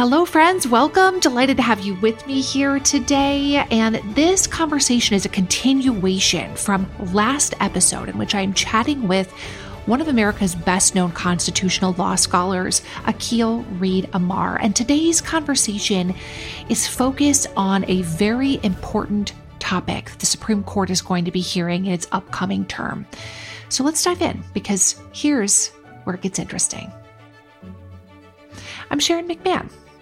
Hello, friends. Welcome. Delighted to have you with me here today. And this conversation is a continuation from last episode, in which I am chatting with one of America's best known constitutional law scholars, Akhil Reed Amar. And today's conversation is focused on a very important topic that the Supreme Court is going to be hearing in its upcoming term. So let's dive in because here's where it gets interesting. I'm Sharon McMahon,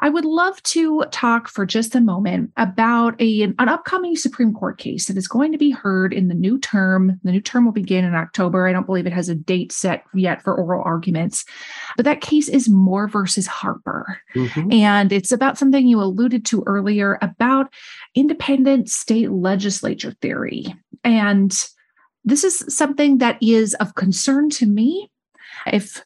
I would love to talk for just a moment about a, an upcoming Supreme Court case that is going to be heard in the new term. The new term will begin in October. I don't believe it has a date set yet for oral arguments, but that case is Moore versus Harper. Mm-hmm. And it's about something you alluded to earlier about independent state legislature theory. And this is something that is of concern to me. If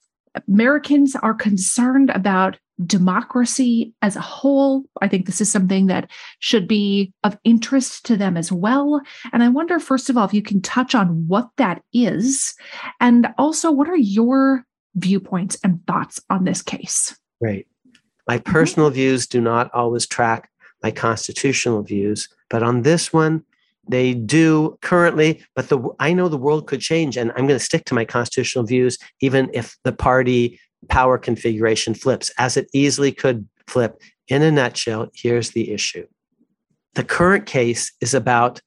Americans are concerned about democracy as a whole. I think this is something that should be of interest to them as well. And I wonder, first of all, if you can touch on what that is, and also what are your viewpoints and thoughts on this case? Right. My mm-hmm. personal mm-hmm. views do not always track my constitutional views, but on this one, they do currently, but the I know the world could change, and I'm going to stick to my constitutional views, even if the party power configuration flips, as it easily could flip. In a nutshell, here's the issue the current case is about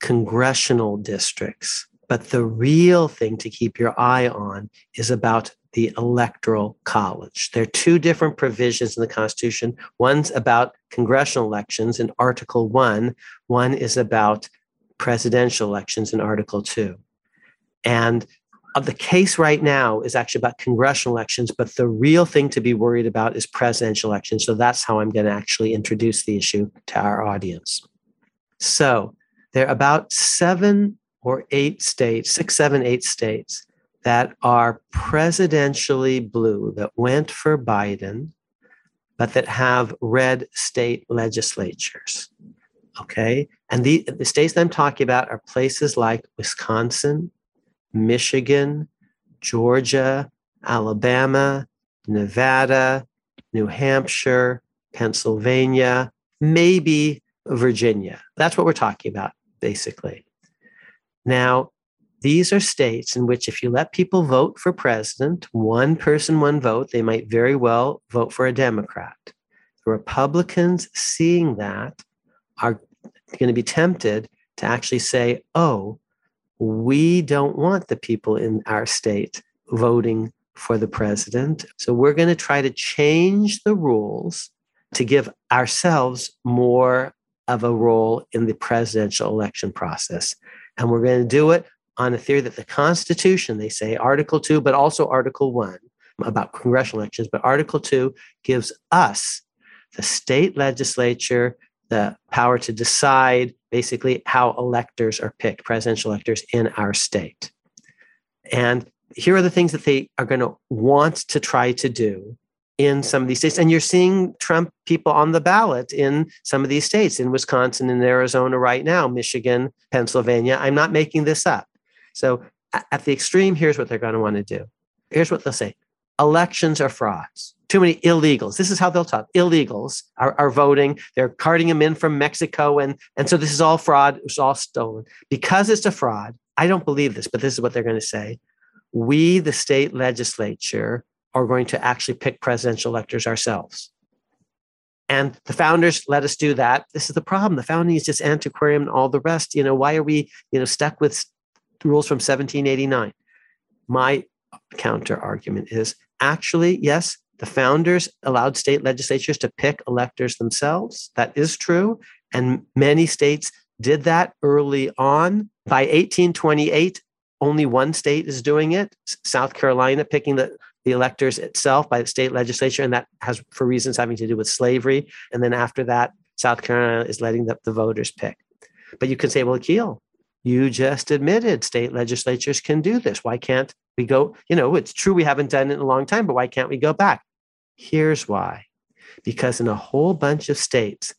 congressional districts, but the real thing to keep your eye on is about the electoral college. There are two different provisions in the Constitution. One's about congressional elections in Article 1, one is about presidential elections in Article 2. And uh, the case right now is actually about congressional elections, but the real thing to be worried about is presidential elections. So that's how I'm going to actually introduce the issue to our audience. So there are about seven or eight states, six, seven, eight states that are presidentially blue that went for Biden, but that have red state legislatures. Okay. And the, the states that I'm talking about are places like Wisconsin, Michigan, Georgia, Alabama, Nevada, New Hampshire, Pennsylvania, maybe Virginia. That's what we're talking about, basically. Now, these are states in which, if you let people vote for president, one person, one vote, they might very well vote for a Democrat. The Republicans, seeing that, are going to be tempted to actually say, oh, we don't want the people in our state voting for the president. So we're going to try to change the rules to give ourselves more of a role in the presidential election process. And we're going to do it on a theory that the Constitution, they say Article 2, but also Article 1 about congressional elections, but Article 2 gives us, the state legislature, the power to decide basically how electors are picked, presidential electors in our state. And here are the things that they are going to want to try to do in some of these states. And you're seeing Trump people on the ballot in some of these states, in Wisconsin in Arizona right now, Michigan, Pennsylvania. I'm not making this up. So at the extreme, here's what they're going to want to do. Here's what they'll say elections are frauds. Too many illegals. This is how they'll talk. Illegals are, are voting. They're carting them in from Mexico. And, and so this is all fraud. It's all stolen. Because it's a fraud, I don't believe this, but this is what they're going to say. We, the state legislature, are going to actually pick presidential electors ourselves. And the founders let us do that. This is the problem. The founding is just antiquarian and all the rest. You know, why are we, you know, stuck with rules from 1789? My counter argument is actually, yes, the founders allowed state legislatures to pick electors themselves. That is true. And many states did that early on. By 1828, only one state is doing it South Carolina, picking the, the electors itself by the state legislature. And that has for reasons having to do with slavery. And then after that, South Carolina is letting the, the voters pick. But you can say, well, Akhil, you just admitted state legislatures can do this. Why can't we go? You know, it's true we haven't done it in a long time, but why can't we go back? Here's why because in a whole bunch of states,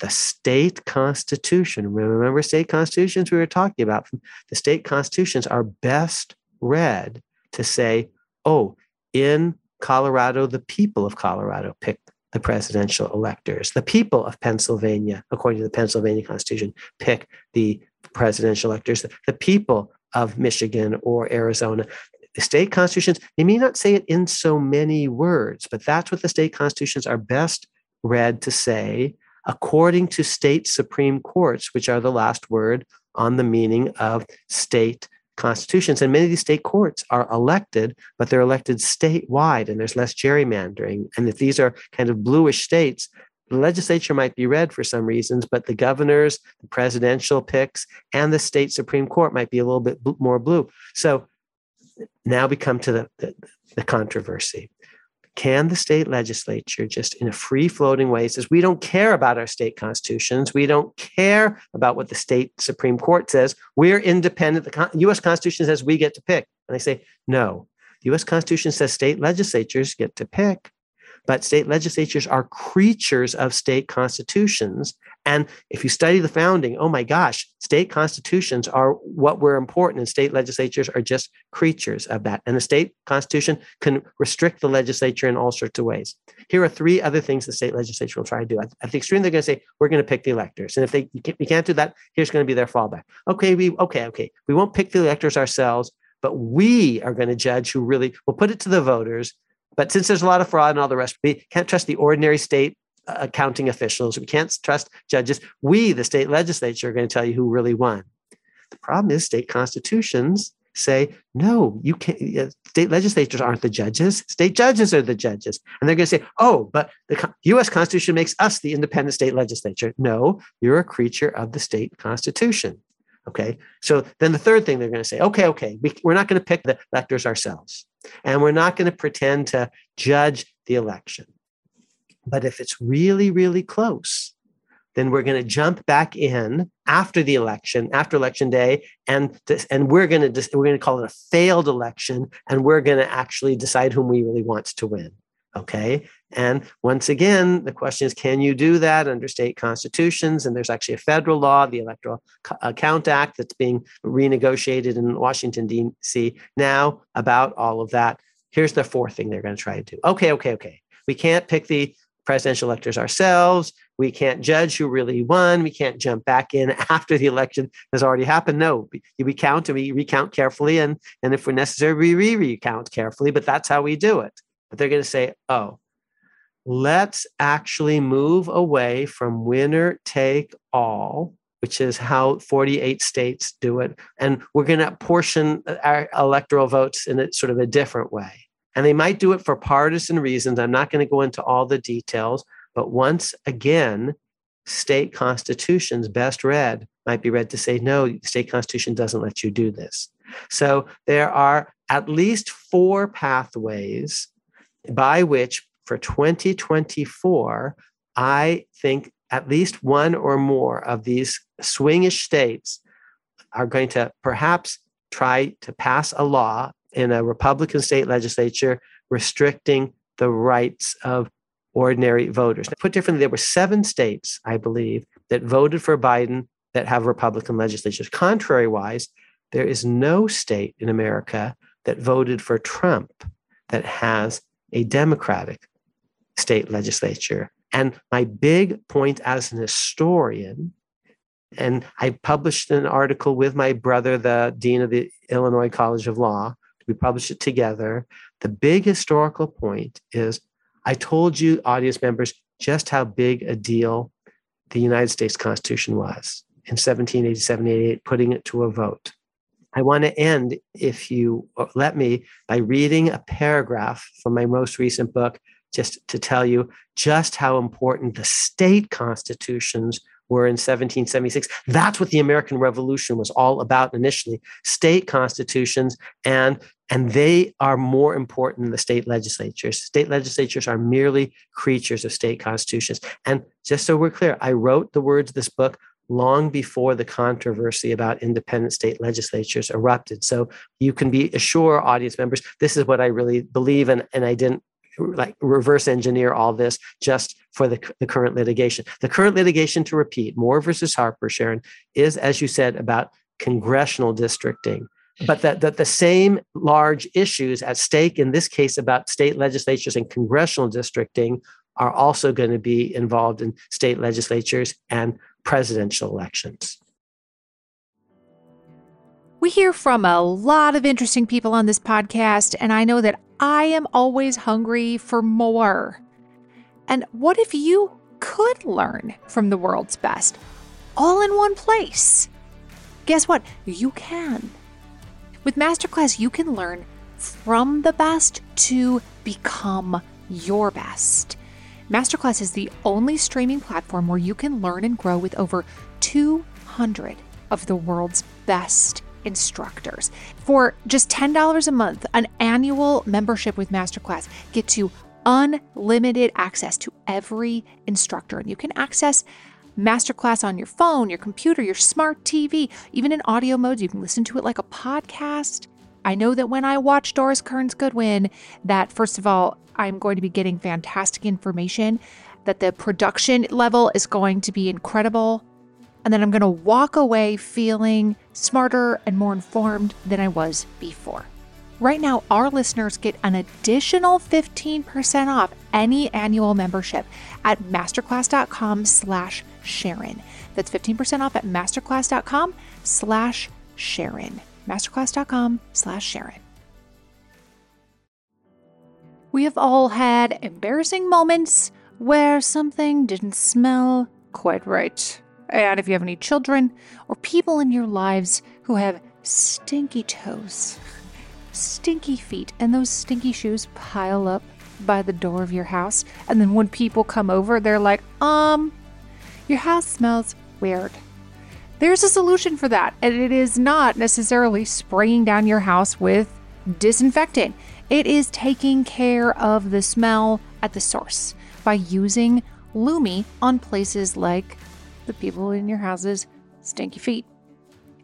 the state constitution, remember state constitutions we were talking about, the state constitutions are best read to say, oh, in Colorado, the people of Colorado pick the presidential electors. The people of Pennsylvania, according to the Pennsylvania Constitution, pick the presidential electors. The people of Michigan or Arizona, the state constitutions, they may not say it in so many words, but that's what the state constitutions are best read to say, according to state supreme courts, which are the last word on the meaning of state constitutions. And many of these state courts are elected, but they're elected statewide and there's less gerrymandering. And if these are kind of bluish states, the legislature might be red for some reasons, but the governors, the presidential picks, and the state Supreme Court might be a little bit more blue. So now we come to the, the, the controversy. Can the state legislature just in a free floating way says, we don't care about our state constitutions. We don't care about what the state Supreme Court says. We're independent. The US Constitution says we get to pick. And they say, no. The US Constitution says state legislatures get to pick but state legislatures are creatures of state constitutions. And if you study the founding, oh my gosh, state constitutions are what were important, and state legislatures are just creatures of that. And the state constitution can restrict the legislature in all sorts of ways. Here are three other things the state legislature will try to do. At, the extreme, they're going to say, we're going to pick the electors. And if they we can't do that, here's going to be their fallback. Okay, we okay, okay. We won't pick the electors ourselves, but we are going to judge who really will put it to the voters but since there's a lot of fraud and all the rest, we can't trust the ordinary state uh, accounting officials. We can't trust judges. We, the state legislature, are going to tell you who really won. The problem is state constitutions say, no, you can't. Uh, state legislatures aren't the judges. State judges are the judges. And they're going to say, oh, but the US Constitution makes us the independent state legislature. No, you're a creature of the state constitution. Okay. So then the third thing they're going to say, okay, okay, we, we're not going to pick the electors ourselves. And we're not going to pretend to judge the election. But if it's really, really close, then we're going to jump back in after the election, after election day, and and we're going to we're going to call it a failed election, and we're going to actually decide whom we really want to win. Okay. And once again, the question is can you do that under state constitutions? And there's actually a federal law, the Electoral uh, Count Act, that's being renegotiated in Washington, D.C. now about all of that. Here's the fourth thing they're going to try to do. Okay, okay, okay. We can't pick the presidential electors ourselves. We can't judge who really won. We can't jump back in after the election has already happened. No, we, we count and we recount carefully. And, and if we're necessary, we re recount carefully, but that's how we do it. But they're going to say, oh, let's actually move away from winner take all, which is how 48 states do it. And we're going to portion our electoral votes in a sort of a different way. And they might do it for partisan reasons. I'm not going to go into all the details, but once again, state constitutions, best read, might be read to say, no, state constitution doesn't let you do this. So there are at least four pathways by which for 2024, I think at least one or more of these swingish states are going to perhaps try to pass a law in a Republican state legislature restricting the rights of ordinary voters. Put differently, there were seven states, I believe, that voted for Biden that have Republican legislatures. Contrary-wise, there is no state in America that voted for Trump that has a Democratic state legislature. And my big point as an historian, and I published an article with my brother, the dean of the Illinois College of Law. We published it together. The big historical point is I told you, audience members, just how big a deal the United States Constitution was in 1787 88, putting it to a vote. I want to end, if you uh, let me, by reading a paragraph from my most recent book, just to tell you just how important the state constitutions were in 1776. That's what the American Revolution was all about initially state constitutions, and, and they are more important than the state legislatures. State legislatures are merely creatures of state constitutions. And just so we're clear, I wrote the words of this book long before the controversy about independent state legislatures erupted. So you can be assured, audience members, this is what I really believe, and, and I didn't like reverse engineer all this just for the, the current litigation. The current litigation, to repeat, Moore versus Harper, Sharon, is, as you said, about congressional districting. But that, that the same large issues at stake in this case about state legislatures and congressional districting are also going to be involved in state legislatures and presidential elections. We hear from a lot of interesting people on this podcast, and I know that I am always hungry for more. And what if you could learn from the world's best all in one place? Guess what? You can. With Masterclass, you can learn from the best to become your best. Masterclass is the only streaming platform where you can learn and grow with over 200 of the world's best instructors. For just $10 a month, an annual membership with Masterclass gets you unlimited access to every instructor. And you can access Masterclass on your phone, your computer, your smart TV, even in audio modes. You can listen to it like a podcast. I know that when I watch Doris Kearns Goodwin, that first of all, I'm going to be getting fantastic information, that the production level is going to be incredible, and then I'm going to walk away feeling smarter and more informed than I was before. Right now, our listeners get an additional 15% off any annual membership at masterclass.com slash Sharon. That's 15% off at masterclass.com slash Sharon. Masterclass.com slash Sharon. We have all had embarrassing moments where something didn't smell quite right. And if you have any children or people in your lives who have stinky toes, stinky feet, and those stinky shoes pile up by the door of your house, and then when people come over, they're like, um, your house smells weird. There's a solution for that, and it is not necessarily spraying down your house with disinfectant. It is taking care of the smell at the source by using Lume on places like the people in your house's stinky feet.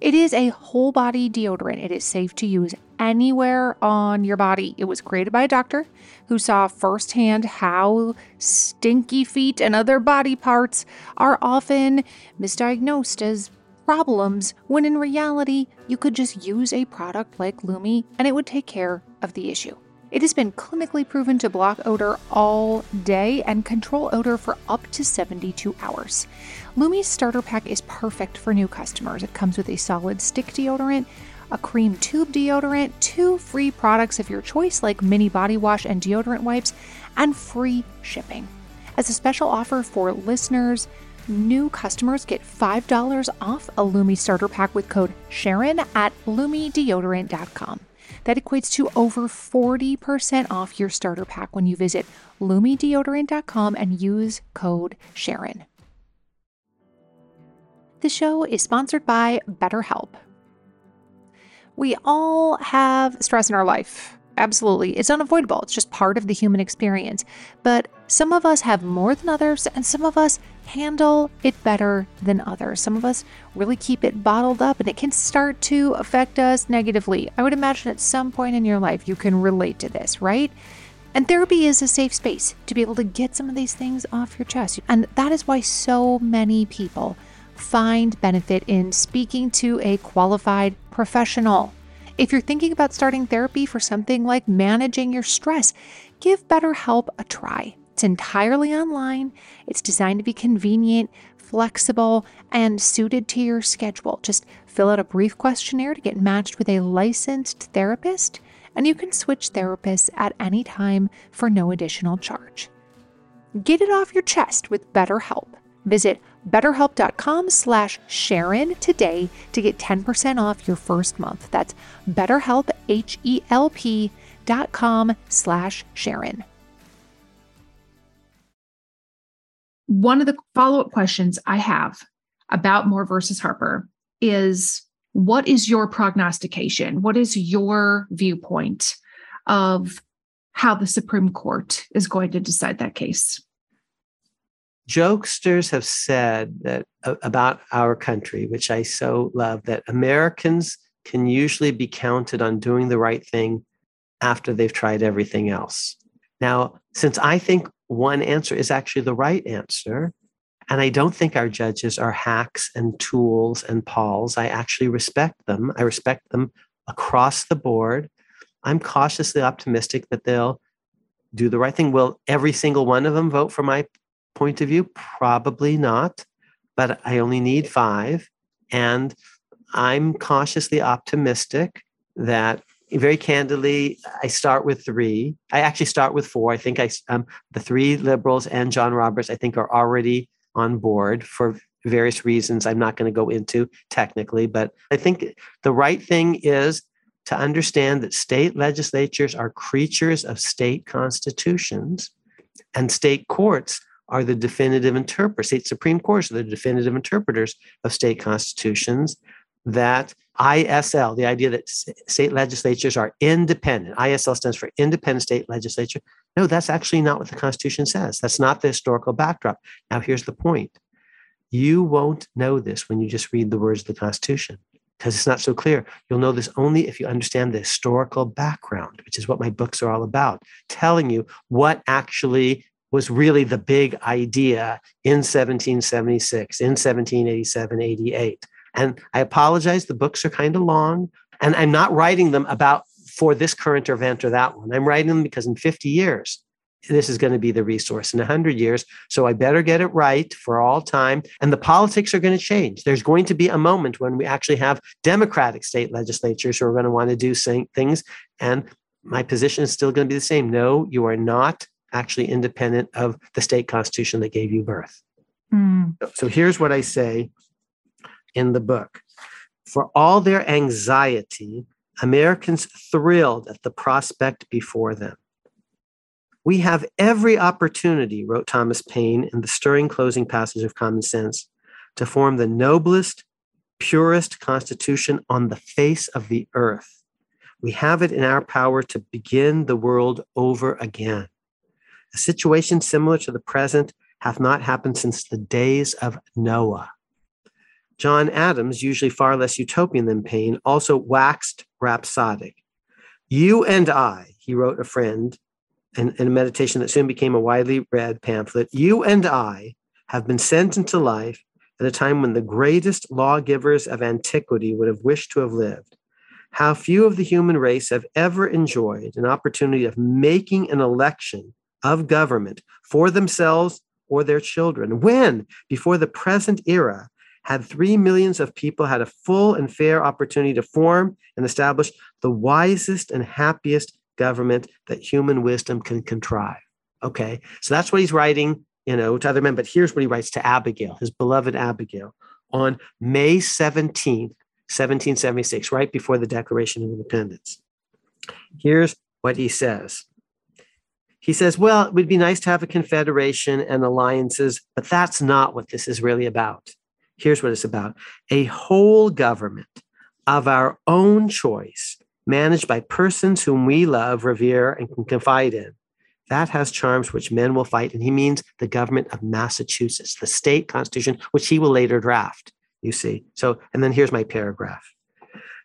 It is a whole body deodorant. It is safe to use anywhere on your body. It was created by a doctor who saw firsthand how stinky feet and other body parts are often misdiagnosed as problems when in reality you could just use a product like Lume and it would take care of the issue. It has been clinically proven to block odor all day and control odor for up to 72 hours. Lume's starter pack is perfect for new customers. It comes with a solid stick deodorant, a cream tube deodorant, two free products of your choice like mini body wash and deodorant wipes, and free shipping. As a special offer for listeners, new customers get $5 off a Lume starter pack with code Sharon at LumeDeodorant.com. That equates to over 40% off your starter pack when you visit LumeDeodorant.com and use code Sharon. The show is sponsored by BetterHelp. We all have stress in our life. Absolutely. It's unavoidable. It's just part of the human experience. But Some of us have more than others, and some of us handle it better than others. Some of us really keep it bottled up, and it can start to affect us negatively. I would imagine at some point in your life you can relate to this, right? And therapy is a safe space to be able to get some of these things off your chest. And that is why so many people find benefit in speaking to a qualified professional. If you're thinking about starting therapy for something like managing your stress, give BetterHelp a try. It's entirely online, it's designed to be convenient, flexible, and suited to your schedule. Just fill out a brief questionnaire to get matched with a licensed therapist, and you can switch therapists at any time for no additional charge. Get it off your chest with BetterHelp. Visit betterhelp.com slash Sharon today to get 10% off your first month. That's betterhelp, H-E-L-P dot com slash Sharon. One of the follow-up questions I have about Moore versus Harper is what is your prognostication? What is your viewpoint of how the Supreme Court is going to decide that case? Jokesters have said that uh, about our country, which I so love, that Americans can usually be counted on doing the right thing after they've tried everything else. Now, since I think one answer is actually the right answer. And I don't think our judges are hacks and tools and pols. I actually respect them. I respect them across the board. I'm cautiously optimistic that they'll do the right thing. Will every single one of them vote for my point of view? Probably not, but I only need five. And I'm cautiously optimistic that very candidly, I start with three. I actually start with four. I think I um, the three liberals and John Roberts I think are already on board for various reasons I'm not going to go into technically, but I think the right thing is to understand that state legislatures are creatures of state constitutions and state courts are the definitive interpreters. State Supreme Courts are the definitive interpreters of state constitutions that ISL, the idea that state legislatures are independent. ISL stands for independent state legislature. No, that's actually not what the Constitution says. That's not the historical backdrop. Now, here's the point you won't know this when you just read the words of the Constitution because it's not so clear. You'll know this only if you understand the historical background, which is what my books are all about, telling you what actually was really the big idea in 1776, in 1787, 88 and I apologize, the books are kind of long. And I'm not writing them about for this current event or that one. I'm writing them because in 50 years, this is going to be the resource in 100 years. So I better get it right for all time. And the politics are going to change. There's going to be a moment when we actually have Democratic state legislatures who are going to want to do things. And my position is still going to be the same. No, you are not actually independent of the state constitution that gave you birth. Mm. So here's what I say in the book. For all their anxiety, Americans thrilled at the prospect before them. We have every opportunity, wrote Thomas Paine in the stirring closing passage of Common Sense, to form the noblest, purest constitution on the face of the earth. We have it in our power to begin the world over again. A situation similar to the present hath not happened since the days of Noah. John Adams, usually far less utopian than Paine, also waxed rhapsodic. You and I, he wrote a friend in, in a meditation that soon became a widely read pamphlet, you and I have been sent into life at a time when the greatest lawgivers of antiquity would have wished to have lived. How few of the human race have ever enjoyed an opportunity of making an election of government for themselves or their children, when, before the present era, had three millions of people had a full and fair opportunity to form and establish the wisest and happiest government that human wisdom can contrive. Okay, so that's what he's writing, you know, to other men. But here's what he writes to Abigail, his beloved Abigail, on May 17th, 1776, right before the Declaration of Independence. Here's what he says. He says, Well, it would be nice to have a confederation and alliances, but that's not what this is really about. Here's what it's about a whole government of our own choice, managed by persons whom we love, revere, and can confide in. that has charms which men will fight. And he means the government of Massachusetts, the state constitution, which he will later draft. You see. So, and then here's my paragraph.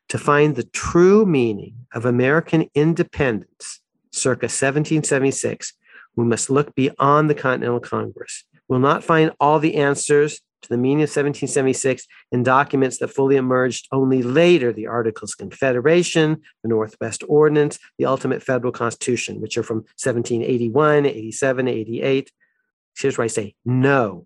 To find the true meaning of American independence circa 1776, we must look beyond the Continental Congress. We'll not find all the answers to the meaning of 1776 in documents that fully emerged only later the Articles of Confederation, the Northwest Ordinance, the ultimate federal constitution, which are from 1781, 87, 88. Here's where I say no.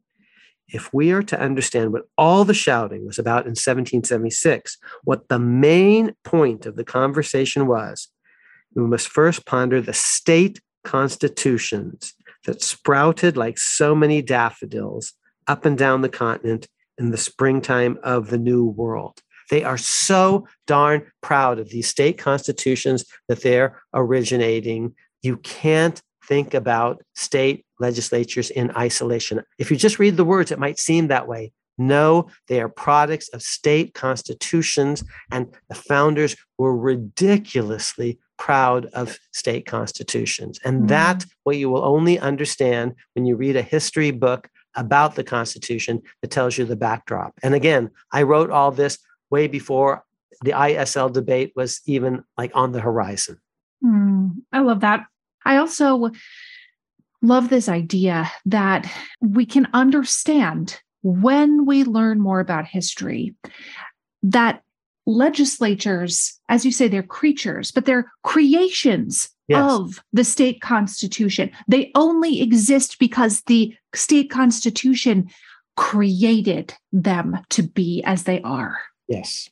If we are to understand what all the shouting was about in 1776, what the main point of the conversation was, we must first ponder the state constitutions that sprouted like so many daffodils up and down the continent in the springtime of the New World. They are so darn proud of these state constitutions that they're originating. You can't think about state legislatures in isolation. If you just read the words, it might seem that way. No, they are products of state constitutions, and the founders were ridiculously proud of state constitutions. And mm-hmm. that what you will only understand when you read a history book about the Constitution that tells you the backdrop. And again, I wrote all this way before the ISL debate was even like on the horizon. Mm, I love that. I also love this idea that we can understand when we learn more about history that legislatures, as you say, they're creatures, but they're creations yes. of the state constitution. They only exist because the state constitution created them to be as they are. Yes.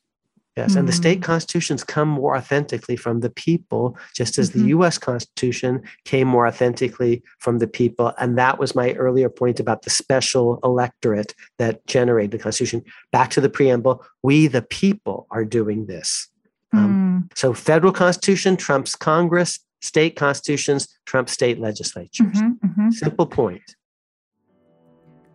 Yes. Mm-hmm. And the state mm. constitutions come more authentically from the people, just as mm-hmm. the US Constitution came more authentically from the people. And that was my earlier point about the special electorate that generated the Constitution. Back to the preamble we, the people, are doing this. Mm. Um, so, federal Constitution trumps Congress, state constitutions trump state legislatures. Mm-hmm, mm-hmm. Simple point.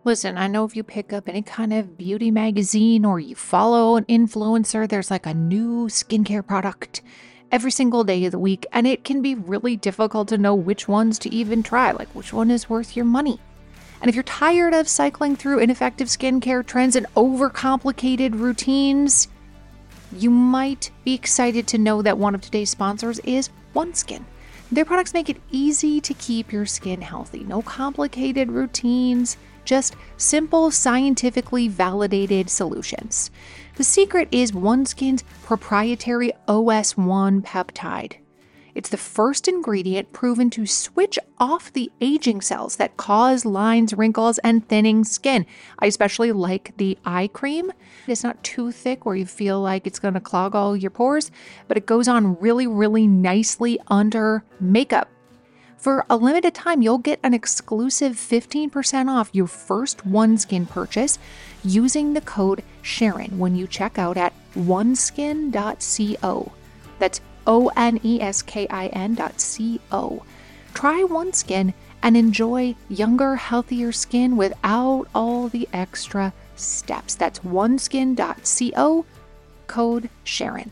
Listen, I know if you pick up any kind of beauty magazine or you follow an influencer, there's like a new skincare product every single day of the week, and it can be really difficult to know which ones to even try, like which one is worth your money. And if you're tired of cycling through ineffective skincare trends and overcomplicated routines, you might be excited to know that one of today's sponsors is OneSkin. Their products make it easy to keep your skin healthy. No complicated routines, just simple, scientifically validated solutions. The secret is OneSkin's proprietary OS1 peptide. It's the first ingredient proven to switch off the aging cells that cause lines, wrinkles, and thinning skin. I especially like the eye cream. It's not too thick where you feel like it's going to clog all your pores, but it goes on really, really nicely under makeup. For a limited time, you'll get an exclusive 15% off your first OneSkin purchase using the code Sharon when you check out at oneskin.co. That's O N E S K I N.co. Try OneSkin and enjoy younger, healthier skin without all the extra steps. That's oneskin.co, code Sharon.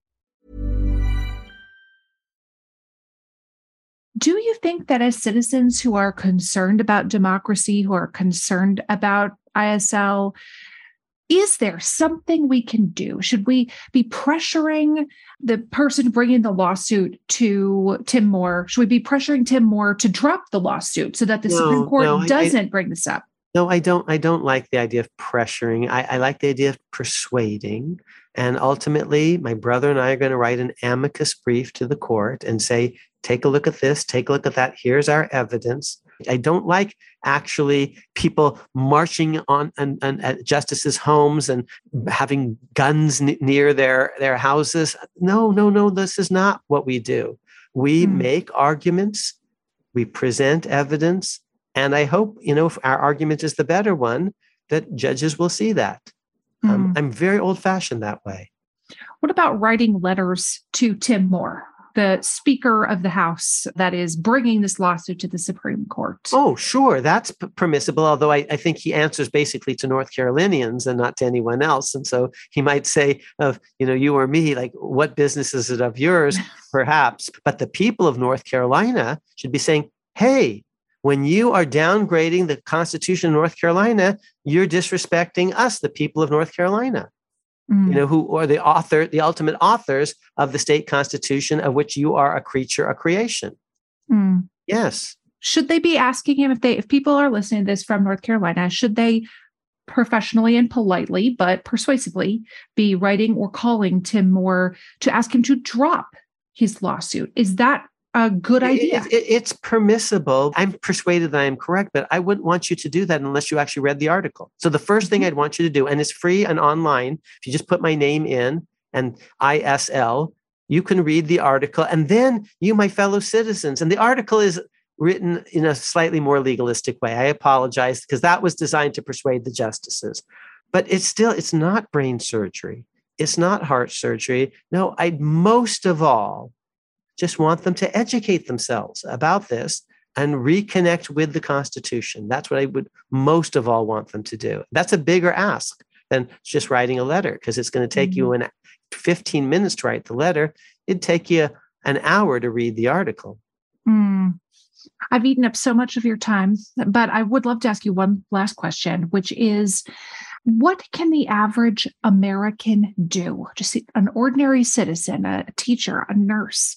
Do you think that as citizens who are concerned about democracy, who are concerned about ISL, is there something we can do? Should we be pressuring the person bringing the lawsuit to Tim Moore? Should we be pressuring Tim Moore to drop the lawsuit so that the No, Supreme Court no, doesn't bring this up? No, I don't. I don't like the idea of pressuring. I, I like the idea of persuading. And ultimately, my brother and I are going to write an amicus brief to the court and say, take a look at this, take a look at that. Here's our evidence. I don't like actually people marching on and, at justices' homes and having guns n- near their their houses. No, no, no. This is not what we do. We Hmm. make arguments, we present evidence, and I hope you know if our argument is the better one that judges will see that. Um, Hmm. I'm very old fashioned that way. What about writing letters to Tim Moore, the Speaker of the House that is bringing this lawsuit to the Supreme Court? Oh, sure, that's p- permissible. Although I, I think he answers basically to North Carolinians and not to anyone else, and so he might say of you know you or me, like what business is it of yours, perhaps. But the people of North Carolina should be saying, hey. When you are downgrading the Constitution of North Carolina, you're disrespecting us, the people of North Carolina. Mm. you know, who are the author, the ultimate authors of the state constitution of which you are a creature, a creation. Mm. Yes. should they be asking him if they if people are listening to this from north carolina should they professionally and politely but persuasively be writing or calling tim moore to ask him to drop his lawsuit is that a good idea it- it- it's permissible. I'm persuaded that I am correct, but I wouldn't want you to do that unless you actually read the article. So the 1st thing mm-hmm. I'd want you to do, and it's free and online, if you just put my name in and ISL, you can read the article. And then you, my fellow citizens, and the article is written in a slightly more legalistic way. I apologize because that was designed to persuade the justices. But it's still, it's not brain surgery. It's not heart surgery. No, I'd most of all just want them to educate themselves about this and reconnect with the Constitution. That's what I would most of all want them to do. That's a bigger ask than just writing a letter because it's going to take you an 15 minutes to write the letter. It'd take you an hour to read the article. Mm. I've eaten up so much of your time, but I would love to ask you one last question, which is what can the average American do? Just an ordinary citizen, a teacher, a nurse,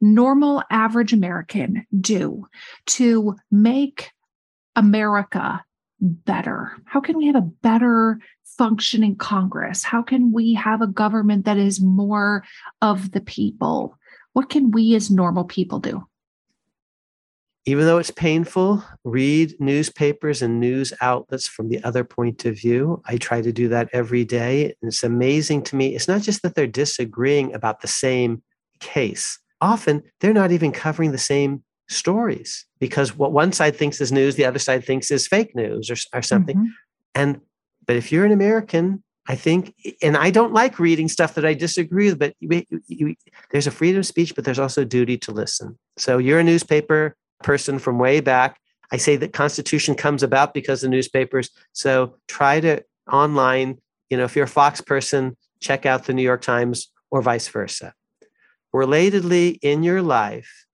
normal average American do to make America better? How can we have a better functioning Congress? How can we have a government that is more of the people? What can we as normal people do? Even though it's painful, read newspapers and news outlets from the other point of view. I try to do that every day. And it's amazing to me. It's not just that they're disagreeing about the same case, often they're not even covering the same stories because what one side thinks is news, the other side thinks is fake news or, or something. Mhm. And, but if you're an American, I think, and I don't like reading stuff that I disagree with, but you, you, there's a freedom of speech, but there's also duty to listen. So you're a newspaper person from way back. I say that Constitution comes about because of newspapers. So try to online, you know, if you're a Fox person, check out the New York Times or vice versa. Relatedly, in your life,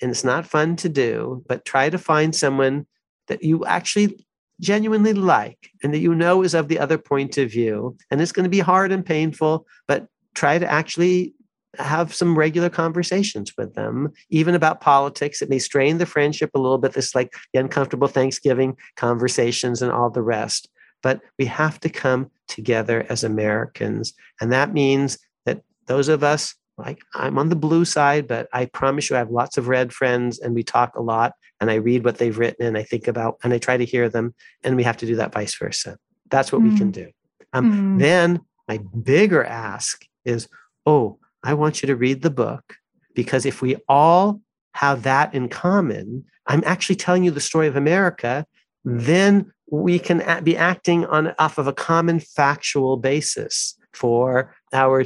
and it's not fun to do, but try to find someone that you actually genuinely like and that you know is of the other point of view. And it's going to be hard and painful, but try to actually have some regular conversations with them, even about politics. It may strain the friendship a little bit, this like the uncomfortable Thanksgiving conversations and all the rest. But we have to come together as Americans. And that means that those of us like I'm on the blue side, but I promise you I have lots of red friends and we talk a lot and I read what they've written and I think about and I try to hear them and we have to do that vice versa. That's what mm. we can mm. do. Um, mm. Then my bigger ask is, oh, I want you to read the book because if we all have that in common, I'm actually telling you the story of America, then we can be acting on off of a common factual basis for our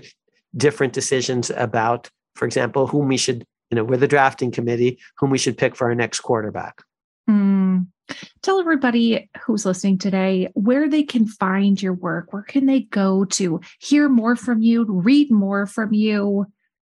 different decisions about, for example, whom we should, you know, we're the drafting committee, whom we should pick for our next quarterback. Mm. Tell everybody who's listening today where they can find your work. Where can they go to hear more from you, read more from you?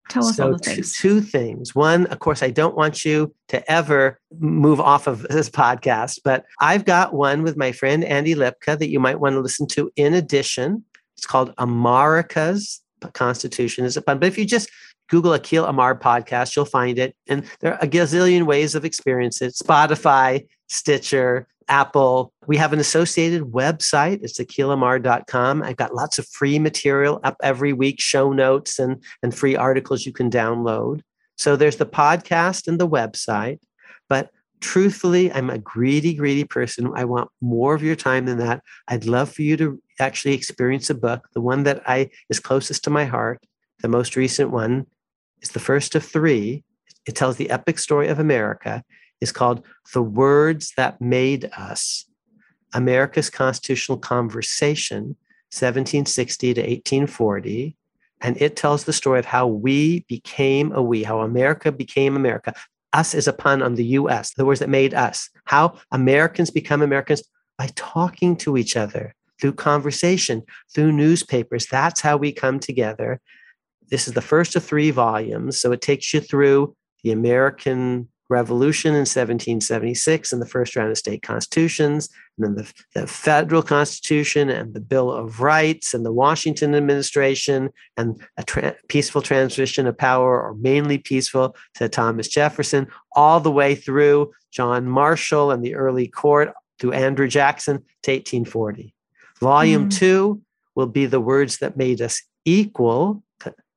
Tell us so all the things. Two, two things. One, of course, I don't want you to ever move off of this podcast, but I've got one with my friend Andy Lipka that you might want to listen to in addition. It's called Amarica's Constitution is a pun. But if you just Google Akhil Amar podcast, you'll find it. And there are a gazillion ways of experiencing it. Spotify, Stitcher, Apple. We have an associated website. It's akhilamar.com. I've got lots of free material up every week, show notes and, and free articles you can download. So there's the podcast and the website. But truthfully, I'm a greedy, greedy person. I want more of your time than that. I'd love for you to actually experience a book. The one that I is closest to my heart, the most recent one, is the first of three. It tells the epic story of America. Is called The Words That Made Us, America's Constitutional Conversation, 1760 to 1840. And it tells the story of how we became a we, how America became America. Us is a pun on the US, the words that made us. How Americans become Americans by talking to each other, through conversation, through newspapers. That's how we come together. This is the first of three volumes. So it takes you through the American Revolution in 1776 and the first round of state constitutions, and then the, the, federal constitution and the Bill of Rights and the Washington administration and a tra- peaceful transition of power, or mainly peaceful, to Thomas Jefferson, all the way through John Marshall and the early court to Andrew Jackson to 1840. Volume mm. two will be the words that made us equal.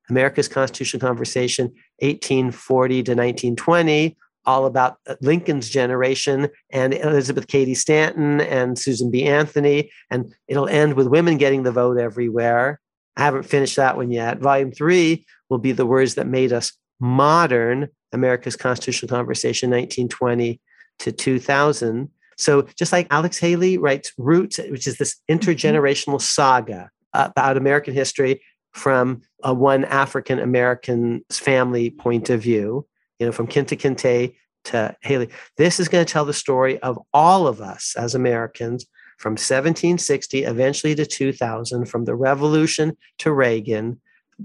America's Constitutional Conversation, 1840 to 1920, all about uh, Lincoln's generation and Elizabeth Cady Stanton and Susan B. Anthony. And it'll end with women getting the vote everywhere. I haven't finished that one yet. Volume three will be the words that made us modern America's Constitutional Conversation, 1920 to 2000. So just like Alex Haley writes Roots, which is this mm-hmm. intergenerational saga about American history from a one African American family point of view, you know, from Kunta Kinte to Haley. This is going to tell the story of all of us as Americans from 1760 eventually to 2000, from the Revolution to Reagan.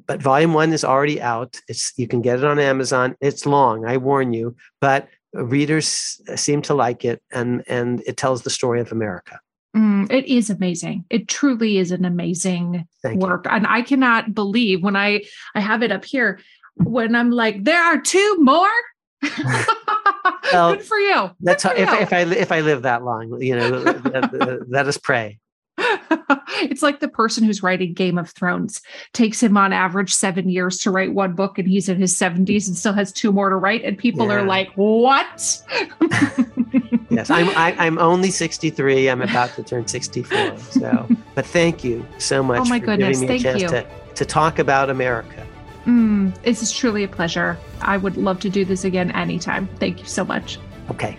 But volume one is already out. It's you can get it on Amazon. It's long, I warn you, but readers seem to like it, and and it tells the story of America. Mm, it is amazing. It truly is an amazing Thank work, you. and I cannot believe when I I have it up here when I'm like, there are two more. well, Good for you. Good that's for how, if, if I if I live that long, you know, let us pray. it's like the person who's writing Game of Thrones takes him on average seven years to write one book, and he's in his 70s and still has two more to write. And people yeah. are like, "What?" yes, I'm. I, am i am only 63. I'm about to turn 64. So, but thank you so much. Oh my goodness! Thank you. To, to talk about America. Mm, this is truly a pleasure. I would love to do this again anytime. Thank you so much. Okay.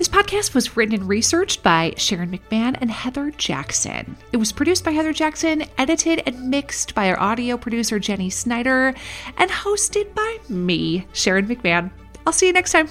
This podcast was written and researched by Sharon McMahon and Heather Jackson. It was produced by Heather Jackson, edited and mixed by our audio producer Jenny Snyder, and hosted by me, Sharon McMahon. I'll see you next time.